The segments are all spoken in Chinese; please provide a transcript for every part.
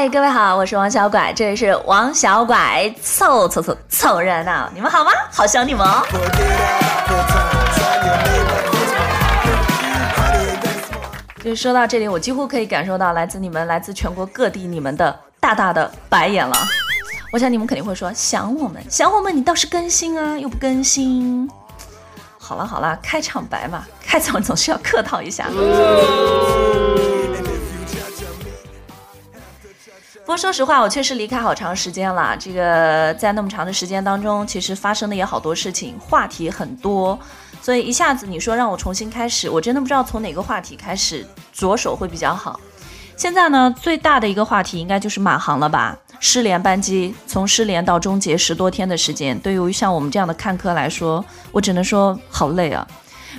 嗨，各位好，我是王小拐，这里是王小拐凑凑凑凑热闹，你们好吗？好想你们哦。就是说到这里，我几乎可以感受到来自你们、来自全国各地你们的大大的白眼了。我想你们肯定会说想我们，想我们，你倒是更新啊，又不更新。好了好了，开场白嘛，开场总是要客套一下。不过说实话，我确实离开好长时间了。这个在那么长的时间当中，其实发生的也好多事情，话题很多，所以一下子你说让我重新开始，我真的不知道从哪个话题开始着手会比较好。现在呢，最大的一个话题应该就是马航了吧？失联班机从失联到终结十多天的时间，对于像我们这样的看客来说，我只能说好累啊。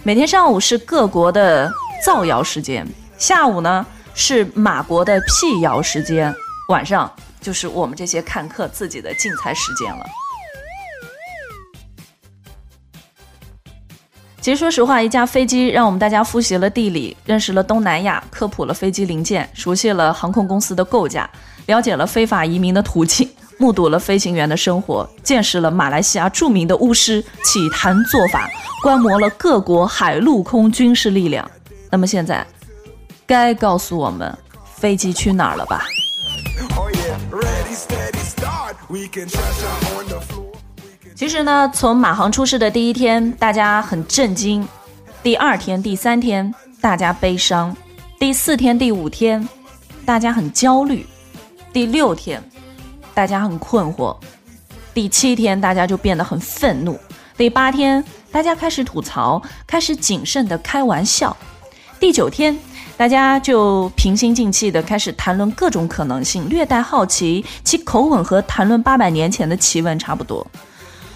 每天上午是各国的造谣时间，下午呢是马国的辟谣时间。晚上就是我们这些看客自己的竞猜时间了。其实说实话，一架飞机让我们大家复习了地理，认识了东南亚，科普了飞机零件，熟悉了航空公司的构架，了解了非法移民的途径，目睹了飞行员的生活，见识了马来西亚著名的巫师起坛做法，观摩了各国海陆空军事力量。那么现在，该告诉我们飞机去哪儿了吧？其实呢，从马航出事的第一天，大家很震惊；第二天、第三天，大家悲伤；第四天、第五天，大家很焦虑；第六天，大家很困惑；第七天，大家就变得很愤怒；第八天，大家开始吐槽，开始谨慎的开玩笑；第九天。大家就平心静气的开始谈论各种可能性，略带好奇，其口吻和谈论八百年前的奇闻差不多。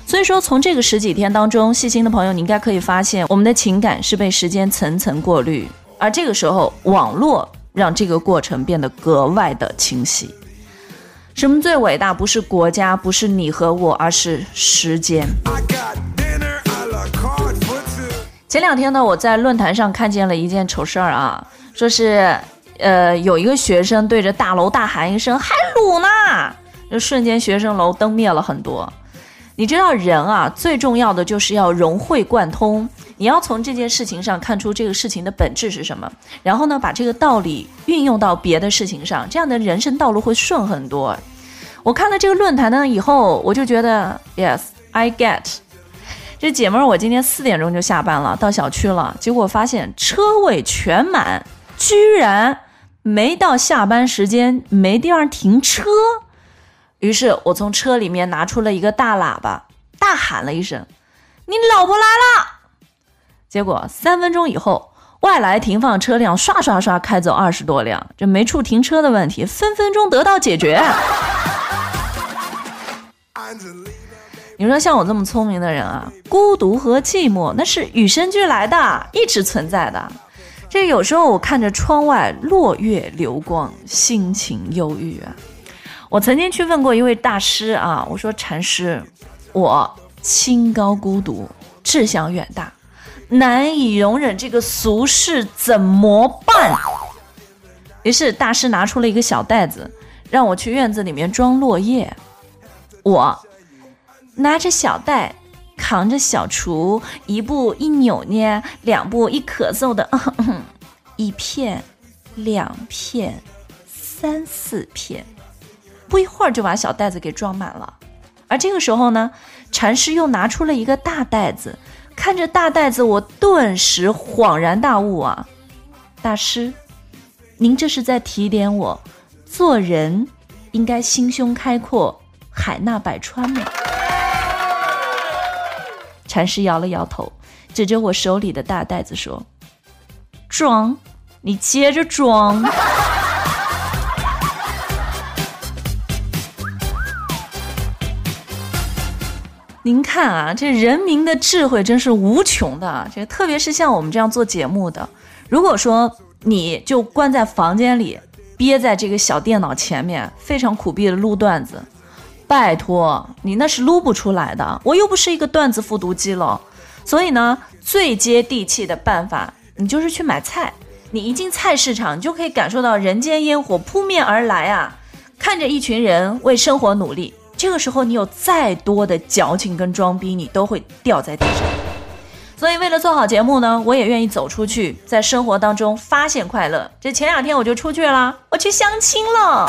所以说，从这个十几天当中，细心的朋友，你应该可以发现，我们的情感是被时间层层过滤，而这个时候，网络让这个过程变得格外的清晰。什么最伟大？不是国家，不是你和我，而是时间。前两天呢，我在论坛上看见了一件丑事儿啊。说是，呃，有一个学生对着大楼大喊一声“还鲁呢”，就瞬间学生楼灯灭了很多。你知道人啊，最重要的就是要融会贯通，你要从这件事情上看出这个事情的本质是什么，然后呢，把这个道理运用到别的事情上，这样的人生道路会顺很多。我看了这个论坛呢以后，我就觉得，Yes，I get。这姐们儿，我今天四点钟就下班了，到小区了，结果发现车位全满。居然没到下班时间，没地方停车。于是我从车里面拿出了一个大喇叭，大喊了一声：“你老婆来了！”结果三分钟以后，外来停放车辆刷刷刷开走二十多辆，这没处停车的问题分分钟得到解决。你说像我这么聪明的人啊，孤独和寂寞那是与生俱来的，一直存在的。这有时候我看着窗外落月流光，心情忧郁啊。我曾经去问过一位大师啊，我说禅师，我清高孤独，志向远大，难以容忍这个俗世，怎么办？于是大师拿出了一个小袋子，让我去院子里面装落叶。我拿着小袋。扛着小锄，一步一扭捏，两步一咳嗽的，一片，两片，三四片，不一会儿就把小袋子给装满了。而这个时候呢，禅师又拿出了一个大袋子，看着大袋子，我顿时恍然大悟啊！大师，您这是在提点我，做人应该心胸开阔，海纳百川吗？禅师摇了摇头，指着我手里的大袋子说：“装，你接着装。”您看啊，这人民的智慧真是无穷的。这特别是像我们这样做节目的，如果说你就关在房间里，憋在这个小电脑前面，非常苦逼的录段子。拜托你那是撸不出来的，我又不是一个段子复读机了，所以呢，最接地气的办法，你就是去买菜。你一进菜市场，你就可以感受到人间烟火扑面而来啊！看着一群人为生活努力，这个时候你有再多的矫情跟装逼，你都会掉在地上。所以为了做好节目呢，我也愿意走出去，在生活当中发现快乐。这前两天我就出去了，我去相亲了。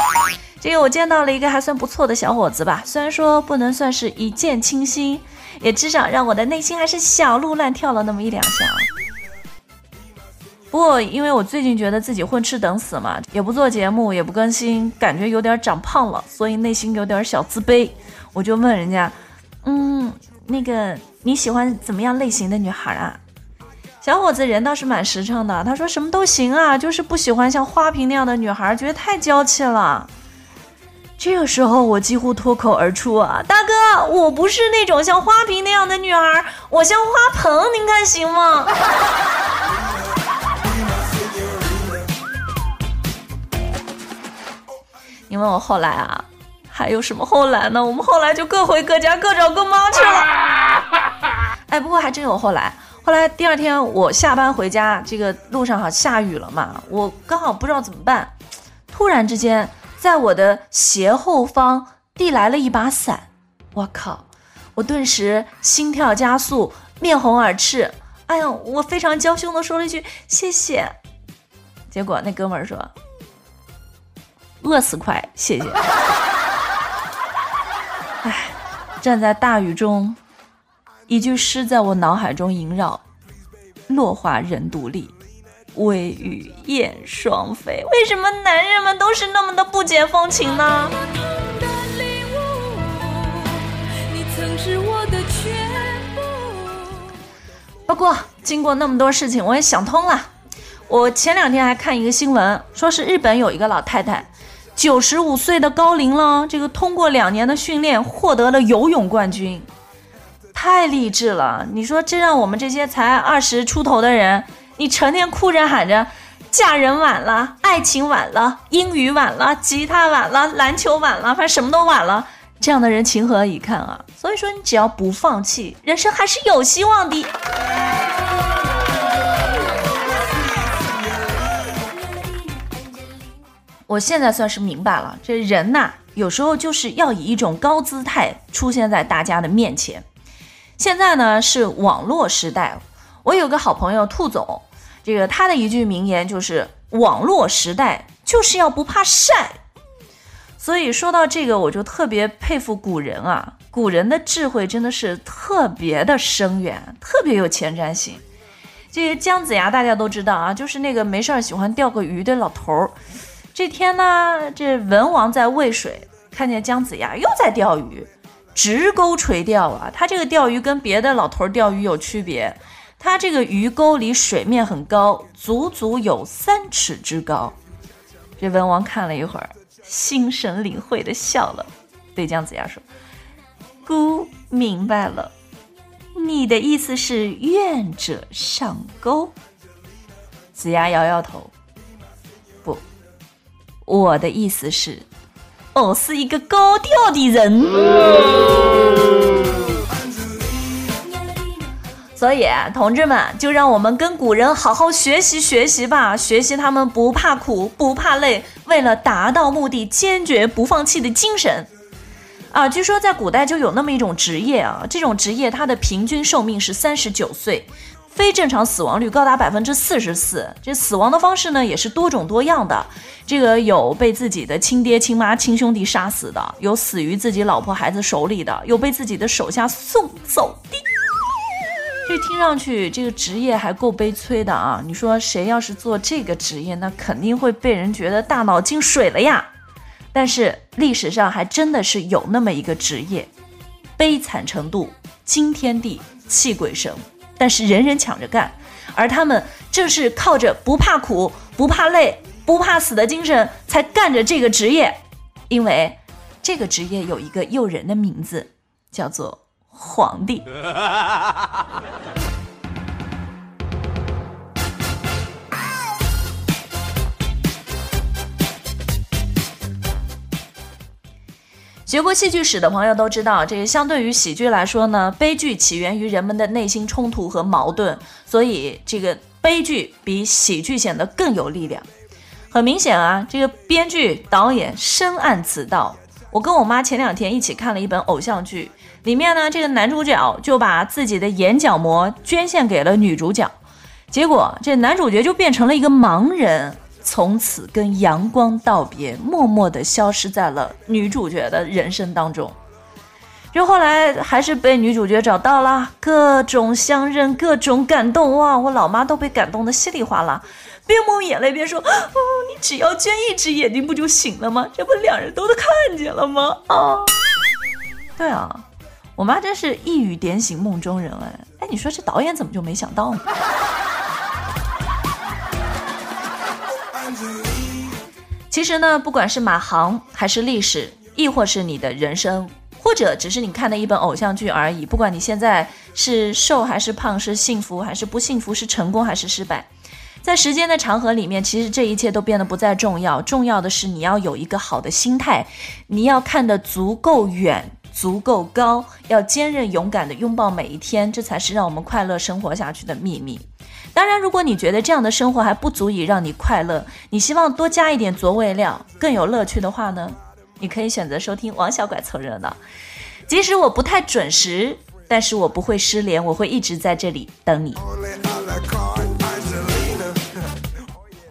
这个我见到了一个还算不错的小伙子吧，虽然说不能算是一见倾心，也至少让我的内心还是小鹿乱跳了那么一两下。不过因为我最近觉得自己混吃等死嘛，也不做节目，也不更新，感觉有点长胖了，所以内心有点小自卑。我就问人家，嗯，那个你喜欢怎么样类型的女孩啊？小伙子人倒是蛮实诚的，他说什么都行啊，就是不喜欢像花瓶那样的女孩，觉得太娇气了。这个时候我几乎脱口而出啊，大哥，我不是那种像花瓶那样的女孩，我像花盆，您看行吗？你问我后来啊，还有什么后来呢？我们后来就各回各家，各找各妈去了。哎，不过还真有后来。后来第二天我下班回家，这个路上哈下雨了嘛，我刚好不知道怎么办，突然之间在我的斜后方递来了一把伞。我靠！我顿时心跳加速，面红耳赤。哎呀，我非常娇羞的说了一句谢谢。结果那哥们儿说。饿死快，谢谢。哎，站在大雨中，一句诗在我脑海中萦绕：落花人独立，微雨燕双飞。为什么男人们都是那么的不解风情呢？不过，经过那么多事情，我也想通了。我前两天还看一个新闻，说是日本有一个老太太。九十五岁的高龄了，这个通过两年的训练获得了游泳冠军，太励志了！你说这让我们这些才二十出头的人，你成天哭着喊着嫁人晚了、爱情晚了、英语晚了、吉他晚了、篮球晚了，反正什么都晚了，这样的人情何以堪啊？所以说，你只要不放弃，人生还是有希望的。我现在算是明白了，这人呐，有时候就是要以一种高姿态出现在大家的面前。现在呢是网络时代，我有个好朋友兔总，这个他的一句名言就是“网络时代就是要不怕晒”。所以说到这个，我就特别佩服古人啊，古人的智慧真的是特别的深远，特别有前瞻性。这个姜子牙大家都知道啊，就是那个没事儿喜欢钓个鱼的老头儿。这天呢，这文王在渭水看见姜子牙又在钓鱼，直钩垂钓啊。他这个钓鱼跟别的老头钓鱼有区别，他这个鱼钩离水面很高，足足有三尺之高。这文王看了一会儿，心神领会的笑了，对姜子牙说：“孤明白了，你的意思是愿者上钩。”子牙摇摇头。我的意思是，我是一个高调的人，所以同志们，就让我们跟古人好好学习学习吧，学习他们不怕苦、不怕累，为了达到目的坚决不放弃的精神。啊，据说在古代就有那么一种职业啊，这种职业它的平均寿命是三十九岁。非正常死亡率高达百分之四十四，这死亡的方式呢也是多种多样的。这个有被自己的亲爹亲妈亲兄弟杀死的，有死于自己老婆孩子手里的，有被自己的手下送走的。这听上去这个职业还够悲催的啊！你说谁要是做这个职业，那肯定会被人觉得大脑进水了呀。但是历史上还真的是有那么一个职业，悲惨程度惊天地泣鬼神。但是人人抢着干，而他们正是靠着不怕苦、不怕累、不怕死的精神才干着这个职业，因为这个职业有一个诱人的名字，叫做皇帝。学过戏剧史的朋友都知道，这个相对于喜剧来说呢，悲剧起源于人们的内心冲突和矛盾，所以这个悲剧比喜剧显得更有力量。很明显啊，这个编剧导演深谙此道。我跟我妈前两天一起看了一本偶像剧，里面呢，这个男主角就把自己的眼角膜捐献给了女主角，结果这男主角就变成了一个盲人，从此跟阳光道别，默默地消失在了女主角的人生当中。就后来还是被女主角找到了，各种相认，各种感动，哇！我老妈都被感动的稀里哗啦，边抹眼泪边说：“哦，你只要捐一只眼睛不就行了吗？这不两人都都看见了吗？”啊，对啊，我妈真是一语点醒梦中人哎哎，你说这导演怎么就没想到呢？其实呢，不管是马航还是历史，亦或是你的人生。或者只是你看的一本偶像剧而已。不管你现在是瘦还是胖，是幸福还是不幸福，是成功还是失败，在时间的长河里面，其实这一切都变得不再重要。重要的是你要有一个好的心态，你要看得足够远、足够高，要坚韧勇敢地拥抱每一天，这才是让我们快乐生活下去的秘密。当然，如果你觉得这样的生活还不足以让你快乐，你希望多加一点佐味料，更有乐趣的话呢？你可以选择收听王小拐凑热闹，即使我不太准时，但是我不会失联，我会一直在这里等你。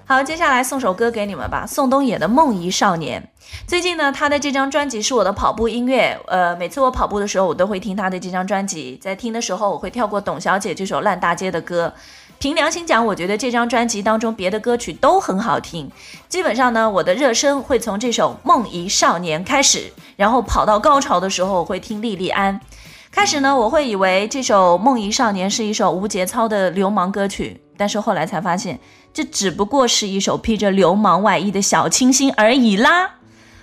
好，接下来送首歌给你们吧，宋冬野的《梦遗少年》。最近呢，他的这张专辑是我的跑步音乐，呃，每次我跑步的时候，我都会听他的这张专辑，在听的时候，我会跳过董小姐这首烂大街的歌。凭良心讲，我觉得这张专辑当中别的歌曲都很好听。基本上呢，我的热身会从这首《梦遗少年》开始，然后跑到高潮的时候，我会听莉莉安。开始呢，我会以为这首《梦遗少年》是一首无节操的流氓歌曲，但是后来才发现，这只不过是一首披着流氓外衣的小清新而已啦。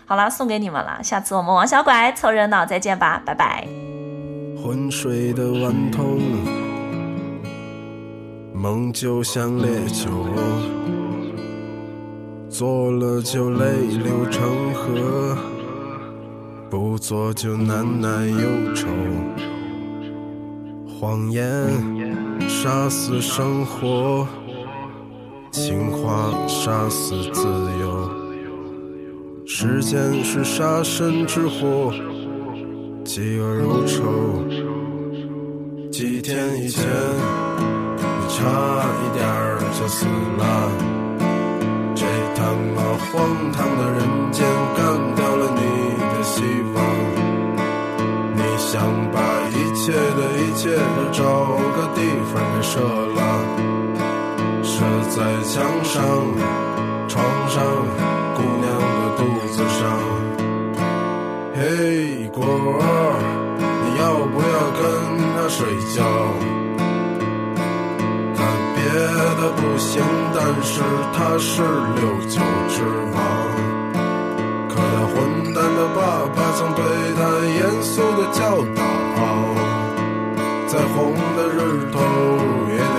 好啦，送给你们了，下次我们王小拐凑热闹再见吧，拜拜。昏睡的顽童。梦就像烈酒，做了就泪流成河，不做就难耐忧愁。谎言杀死生活，情话杀死自由。时间是杀身之祸，饥饿如仇。几天以前。差一点儿就死了，这他妈荒唐的人间干掉了你的希望。你想把一切的一切都找个地方给射了，射在墙上、床上、姑娘的肚子上。嘿，果儿，你要不要跟他睡觉？别的不行，但是他是六九之王。可那混蛋的爸爸曾对他严肃的教导：再红的日头也得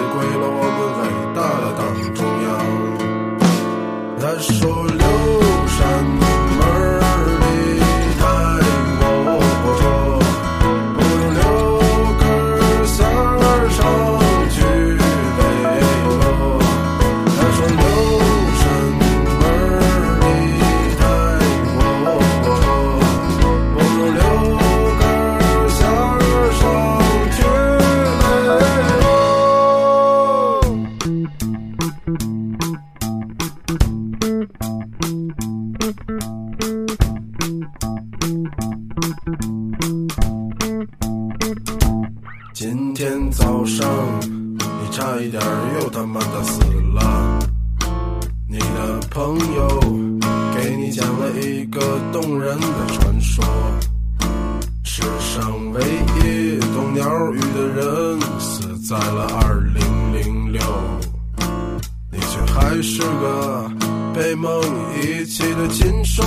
被梦遗弃的禽兽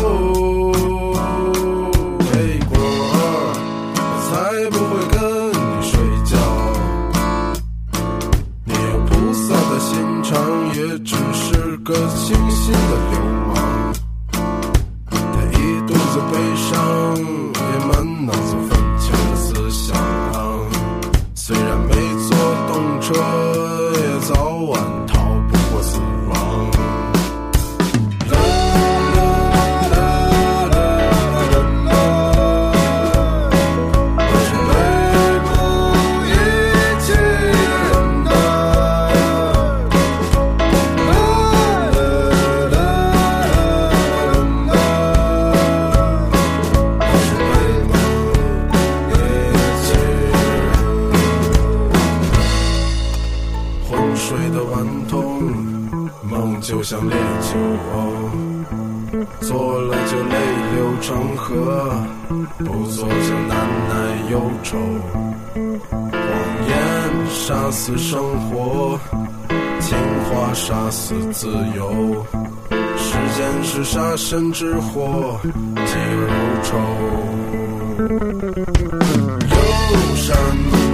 我才不会跟你睡觉。你有菩萨的心肠也只是个清新的理泪流成河，不做就难耐忧愁。谎言杀死生活，情话杀死自由。时间是杀身之祸，记如仇。有山。